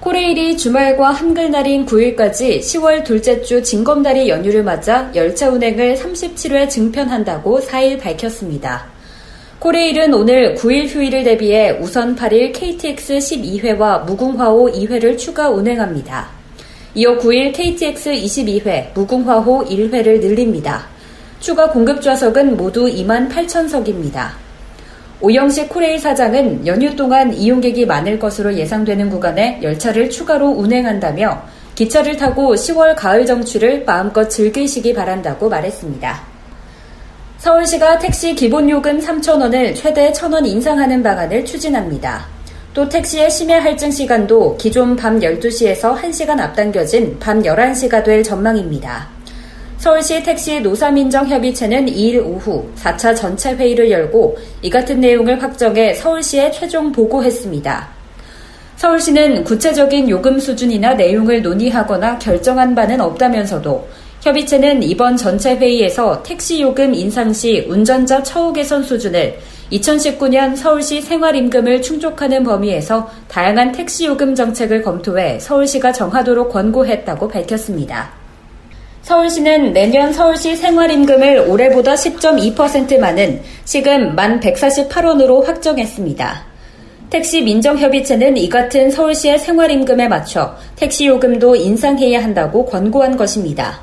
코레일이 주말과 한글날인 9일까지 10월 둘째 주 징검다리 연휴를 맞아 열차 운행을 37회 증편한다고 4일 밝혔습니다. 코레일은 오늘 9일 휴일을 대비해 우선 8일 KTX 12회와 무궁화호 2회를 추가 운행합니다. 이어 9일 KTX 22회, 무궁화호 1회를 늘립니다. 추가 공급 좌석은 모두 2만 8천석입니다. 오영식 코레일 사장은 연휴 동안 이용객이 많을 것으로 예상되는 구간에 열차를 추가로 운행한다며 기차를 타고 10월 가을 정취를 마음껏 즐기시기 바란다고 말했습니다. 서울시가 택시 기본 요금 3,000원을 최대 1,000원 인상하는 방안을 추진합니다. 또 택시의 심야 할증 시간도 기존 밤 12시에서 1시간 앞당겨진 밤 11시가 될 전망입니다. 서울시 택시 노사민정협의체는 2일 오후 4차 전체 회의를 열고 이 같은 내용을 확정해 서울시에 최종 보고했습니다. 서울시는 구체적인 요금 수준이나 내용을 논의하거나 결정한 바는 없다면서도 협의체는 이번 전체 회의에서 택시 요금 인상 시 운전자 처우 개선 수준을 2019년 서울시 생활임금을 충족하는 범위에서 다양한 택시 요금 정책을 검토해 서울시가 정하도록 권고했다고 밝혔습니다. 서울시는 내년 서울시 생활임금을 올해보다 10.2% 많은 시금 1,148원으로 확정했습니다. 택시 민정협의체는 이 같은 서울시의 생활임금에 맞춰 택시 요금도 인상해야 한다고 권고한 것입니다.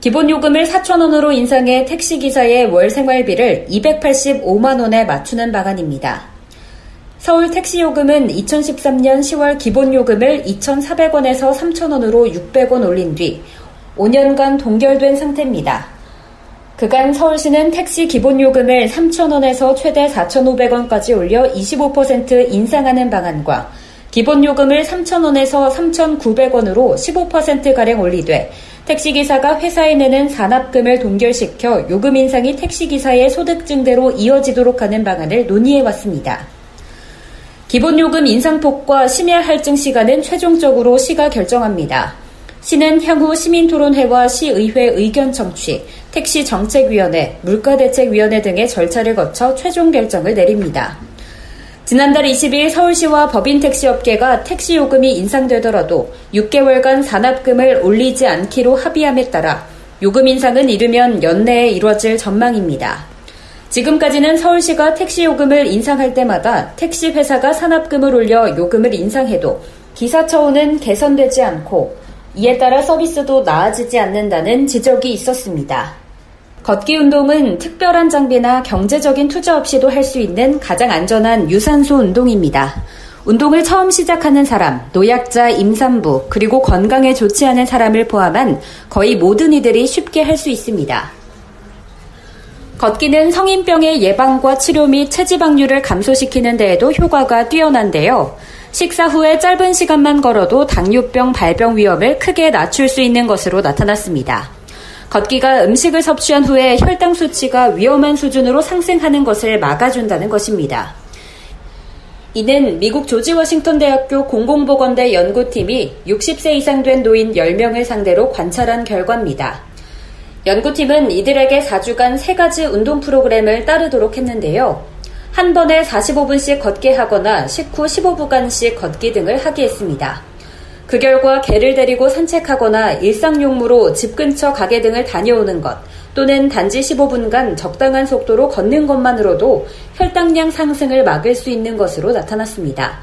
기본 요금을 4,000원으로 인상해 택시기사의 월 생활비를 285만원에 맞추는 방안입니다. 서울 택시요금은 2013년 10월 기본요금을 2,400원에서 3,000원으로 600원 올린 뒤 5년간 동결된 상태입니다. 그간 서울시는 택시 기본요금을 3,000원에서 최대 4,500원까지 올려 25% 인상하는 방안과 기본요금을 3,000원에서 3,900원으로 15%가량 올리되 택시기사가 회사에 내는 산납금을 동결시켜 요금 인상이 택시기사의 소득 증대로 이어지도록 하는 방안을 논의해 왔습니다. 기본요금 인상폭과 심야 할증 시간은 최종적으로 시가 결정합니다. 시는 향후 시민토론회와 시의회 의견 청취, 택시 정책위원회, 물가대책위원회 등의 절차를 거쳐 최종 결정을 내립니다. 지난달 20일 서울시와 법인택시업계가 택시요금이 인상되더라도 6개월간 산납금을 올리지 않기로 합의함에 따라 요금 인상은 이르면 연내에 이뤄질 전망입니다. 지금까지는 서울시가 택시요금을 인상할 때마다 택시회사가 산납금을 올려 요금을 인상해도 기사처우는 개선되지 않고 이에 따라 서비스도 나아지지 않는다는 지적이 있었습니다. 걷기 운동은 특별한 장비나 경제적인 투자 없이도 할 수 있는 가장 안전한 유산소 운동입니다. 운동을 처음 시작하는 사람, 노약자, 임산부, 그리고 건강에 좋지 않은 사람을 포함한 거의 모든 이들이 쉽게 할 수 있습니다. 걷기는 성인병의 예방과 치료 및 체지방률을 감소시키는 데에도 효과가 뛰어난데요. 식사 후에 짧은 시간만 걸어도 당뇨병 발병 위험을 크게 낮출 수 있는 것으로 나타났습니다. 걷기가 음식을 섭취한 후에 혈당 수치가 위험한 수준으로 상승하는 것을 막아준다는 것입니다. 이는 미국 조지 워싱턴 대학교 공공보건대 연구팀이 60세 이상 된 노인 10명을 상대로 관찰한 결과입니다. 연구팀은 이들에게 4주간 3가지 운동 프로그램을 따르도록 했는데요. 한 번에 45분씩 걷게 하거나 식후 15분간씩 걷기 등을 하게 했습니다. 그 결과 개를 데리고 산책하거나 일상용무로 집 근처 가게 등을 다녀오는 것 또는 단지 15분간 적당한 속도로 걷는 것만으로도 혈당량 상승을 막을 수 있는 것으로 나타났습니다.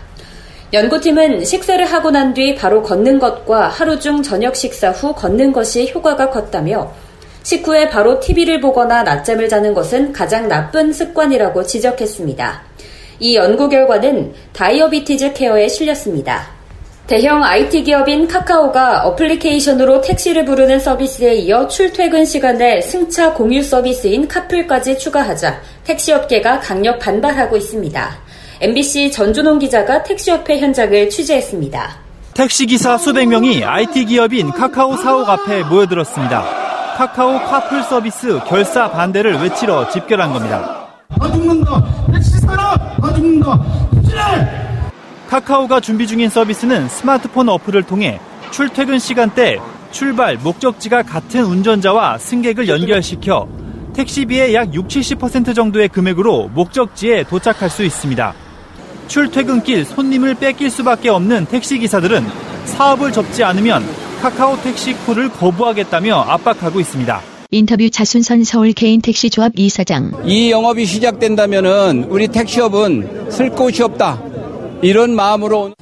연구팀은 식사를 하고 난 뒤 바로 걷는 것과 하루 중 저녁 식사 후 걷는 것이 효과가 컸다며 식후에 바로 TV를 보거나 낮잠을 자는 것은 가장 나쁜 습관이라고 지적했습니다. 이 연구 결과는 다이어비티즈 케어에 실렸습니다. 대형 IT 기업인 카카오가 어플리케이션으로 택시를 부르는 서비스에 이어 출퇴근 시간에 승차 공유 서비스인 카풀까지 추가하자 택시업계가 강력 반발하고 있습니다. MBC 전준홍 기자가 택시협회 현장을 취재했습니다. 택시기사 수백 명이 IT 기업인 카카오 사옥 앞에 모여들었습니다. 카카오 카풀 서비스 결사 반대를 외치러 집결한 겁니다. 다 죽는다! 택시 사라! 다 죽는다! 카카오가 준비 중인 서비스는 스마트폰 어플을 통해 출퇴근 시간대 출발, 목적지가 같은 운전자와 승객을 연결시켜 택시비의 약 60, 70% 정도의 금액으로 목적지에 도착할 수 있습니다. 출퇴근길 손님을 뺏길 수밖에 없는 택시기사들은 사업을 접지 않으면 카카오 택시 콜을 거부하겠다며 압박하고 있습니다. 인터뷰 차순선 서울 개인택시조합 이사장. 이 영업이 시작된다면 우리 택시업은 쓸 곳이 없다. 이런 마음으로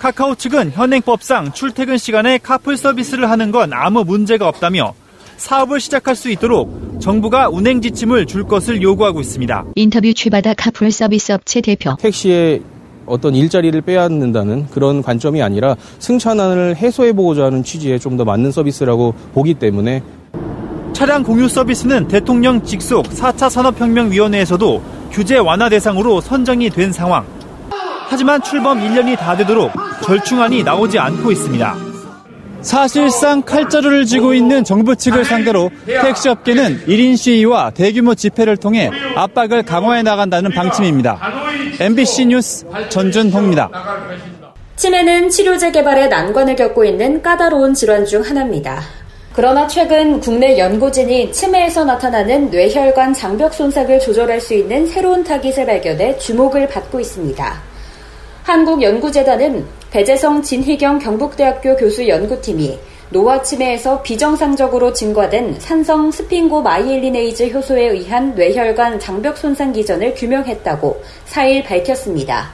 카카오 측은 현행법상 출퇴근 시간에 카풀 서비스를 하는 건 아무 문제가 없다며 사업을 시작할 수 있도록 정부가 운행 지침을 줄 것을 요구하고 있습니다. 인터뷰 최바다 카풀 서비스 업체 대표. 택시의 어떤 일자리를 빼앗는다는 그런 관점이 아니라 승차난을 해소해보고자 하는 취지에 좀 더 맞는 서비스라고 보기 때문에 차량 공유 서비스는 대통령 직속 4차 산업혁명위원회에서도 규제 완화 대상으로 선정이 된 상황. 하지만 출범 1년이 다 되도록 절충안이 나오지 않고 있습니다. 사실상 칼자루를 쥐고 있는 정부 측을 상대로 택시업계는 1인 시위와 대규모 집회를 통해 압박을 강화해 나간다는 방침입니다. MBC 뉴스 전준홍입니다. 치매는 치료제 개발에 난관을 겪고 있는 까다로운 질환 중 하나입니다. 그러나 최근 국내 연구진이 치매에서 나타나는 뇌혈관 장벽 손상을 조절할 수 있는 새로운 타깃을 발견해 주목을 받고 있습니다. 한국연구재단은 배재성 진희경 경북대학교 교수 연구팀이 노화 치매에서 비정상적으로 증가된 산성 sphingomyelinase 효소에 의한 뇌혈관 장벽 손상 기전을 규명했다고 4일 밝혔습니다.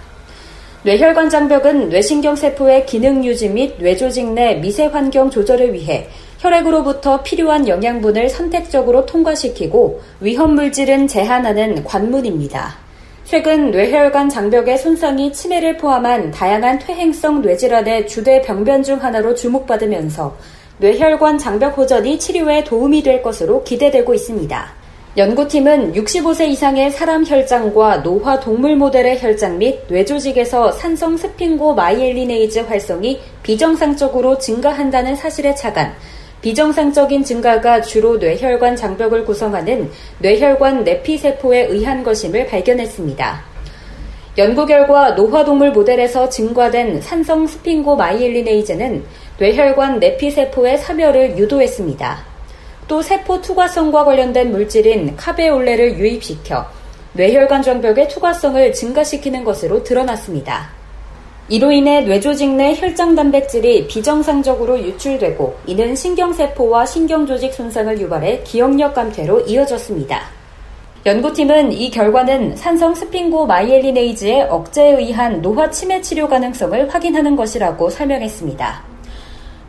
뇌혈관 장벽은 뇌신경세포의 기능 유지 및 뇌조직 내 미세 환경 조절을 위해 혈액으로부터 필요한 영양분을 선택적으로 통과시키고 위험 물질은 제한하는 관문입니다. 최근 뇌혈관 장벽의 손상이 치매를 포함한 다양한 퇴행성 뇌질환의 주된 병변 중 하나로 주목받으면서 뇌혈관 장벽 호전이 치료에 도움이 될 것으로 기대되고 있습니다. 연구팀은 65세 이상의 사람 혈장과 노화 동물 모델의 혈장 및 뇌조직에서 산성 sphingomyelinase 활성이 비정상적으로 증가한다는 사실에 착안 비정상적인 증가가 주로 뇌혈관 장벽을 구성하는 뇌혈관 내피세포에 의한 것임을 발견했습니다. 연구 결과 노화동물 모델에서 증가된 산성 스핑고 마이엘리네이즈는 뇌혈관 내피세포의 사멸을 유도했습니다. 또 세포 투과성과 관련된 물질인 카베올레를 유입시켜 뇌혈관 장벽의 투과성을 증가시키는 것으로 드러났습니다. 이로 인해 뇌조직 내 혈장 단백질이 비정상적으로 유출되고 이는 신경세포와 신경조직 손상을 유발해 기억력 감퇴로 이어졌습니다. 연구팀은 이 결과는 산성 sphingomyelinase의 억제에 의한 노화 치매 치료 가능성을 확인하는 것이라고 설명했습니다.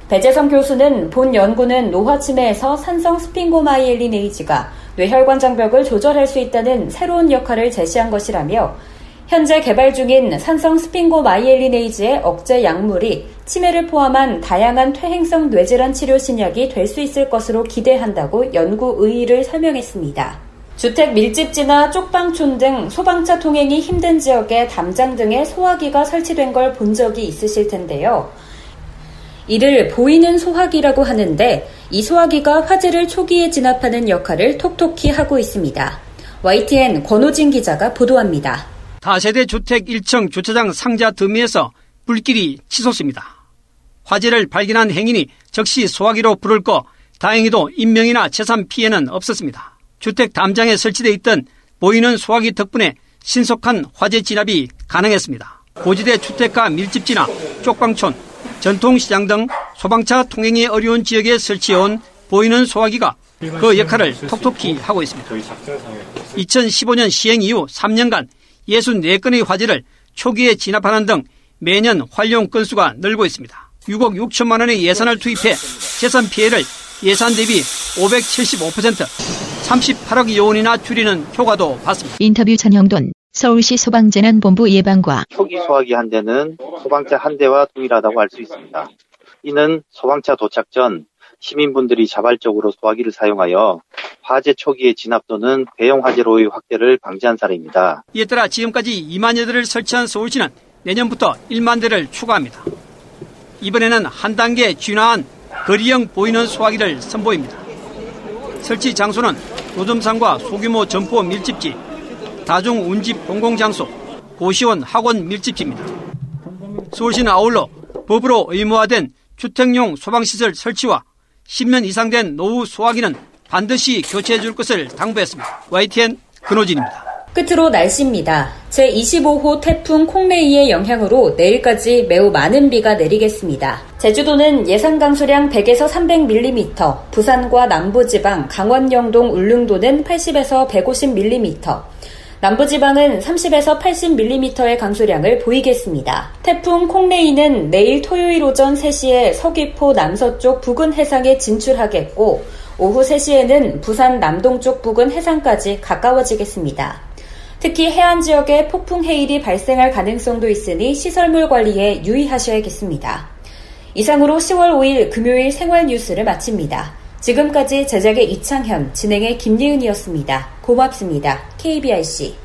배재성 교수는 본 연구는 노화 치매에서 산성 sphingomyelinase가 뇌혈관 장벽을 조절할 수 있다는 새로운 역할을 제시한 것이라며 현재 개발 중인 산성 sphingomyelinase의 억제 약물이 치매를 포함한 다양한 퇴행성 뇌질환 치료 신약이 될 수 있을 것으로 기대한다고 연구 의의를 설명했습니다. 주택 밀집지나 쪽방촌 등 소방차 통행이 힘든 지역에 담장 등의 소화기가 설치된 걸 본 적이 있으실 텐데요. 이를 보이는 소화기라고 하는데 이 소화기가 화재를 초기에 진압하는 역할을 톡톡히 하고 있습니다. YTN 권호진 기자가 보도합니다. 다세대 주택 1층 주차장 상자 더미에서 불길이 치솟습니다. 화재를 발견한 행인이 즉시 소화기로 불을 꺼 다행히도 인명이나 재산 피해는 없었습니다. 주택 담장에 설치되어 있던 보이는 소화기 덕분에 신속한 화재 진압이 가능했습니다. 고지대 주택가 밀집 지나 쪽방촌, 전통시장 등 소방차 통행이 어려운 지역에 설치해온 보이는 소화기가 그 역할을 톡톡히 하고 있습니다. 2015년 시행 이후 3년간 64건의 화재를 초기에 진압하는 등 매년 활용 건수가 늘고 있습니다. 6억 6천만 원의 예산을 투입해 재산 피해를 예산 대비 575% 38억 원이나 줄이는 효과도 봤습니다. 인터뷰 전형돈 서울시 소방재난본부 예방과 초기 소화기 한 대는 소방차 한 대와 동일하다고 할수 있습니다. 이는 소방차 도착 전 시민분들이 자발적으로 소화기를 사용하여 화재 초기의 진압 또는 대형 화재로의 확대를 방지한 사례입니다. 이에 따라 지금까지 2만여 대를 설치한 서울시는 내년부터 1만 대를 추가합니다. 이번에는 한 단계 진화한 거리형 보이는 소화기를 선보입니다. 설치 장소는 노점상과 소규모 점포 밀집지, 다중 운집 공공장소, 고시원 학원 밀집지입니다. 서울시는 아울러 법으로 의무화된 주택용 소방시설 설치와 10년 이상 된 노후 소화기는 반드시 교체해 줄 것을 당부했습니다. YTN 근호진입니다. 끝으로 날씨입니다. 제25호 태풍 콩레이의 영향으로 내일까지 매우 많은 비가 내리겠습니다. 제주도는 예상 강수량 100에서 300mm, 부산과 남부지방, 강원 영동 울릉도는 80에서 150mm, 남부지방은 30에서 80mm의 강수량을 보이겠습니다. 태풍 콩레이는 내일 토요일 오전 3시에 서귀포 남서쪽 부근 해상에 진출하겠고, 오후 3시에는 부산 남동쪽 부근 해상까지 가까워지겠습니다. 특히 해안 지역에 폭풍 해일이 발생할 가능성도 있으니 시설물 관리에 유의하셔야겠습니다. 이상으로 10월 5일 금요일 생활 뉴스를 마칩니다. 지금까지 제작의 이창현, 진행의 김예은이었습니다. 고맙습니다. KBRC.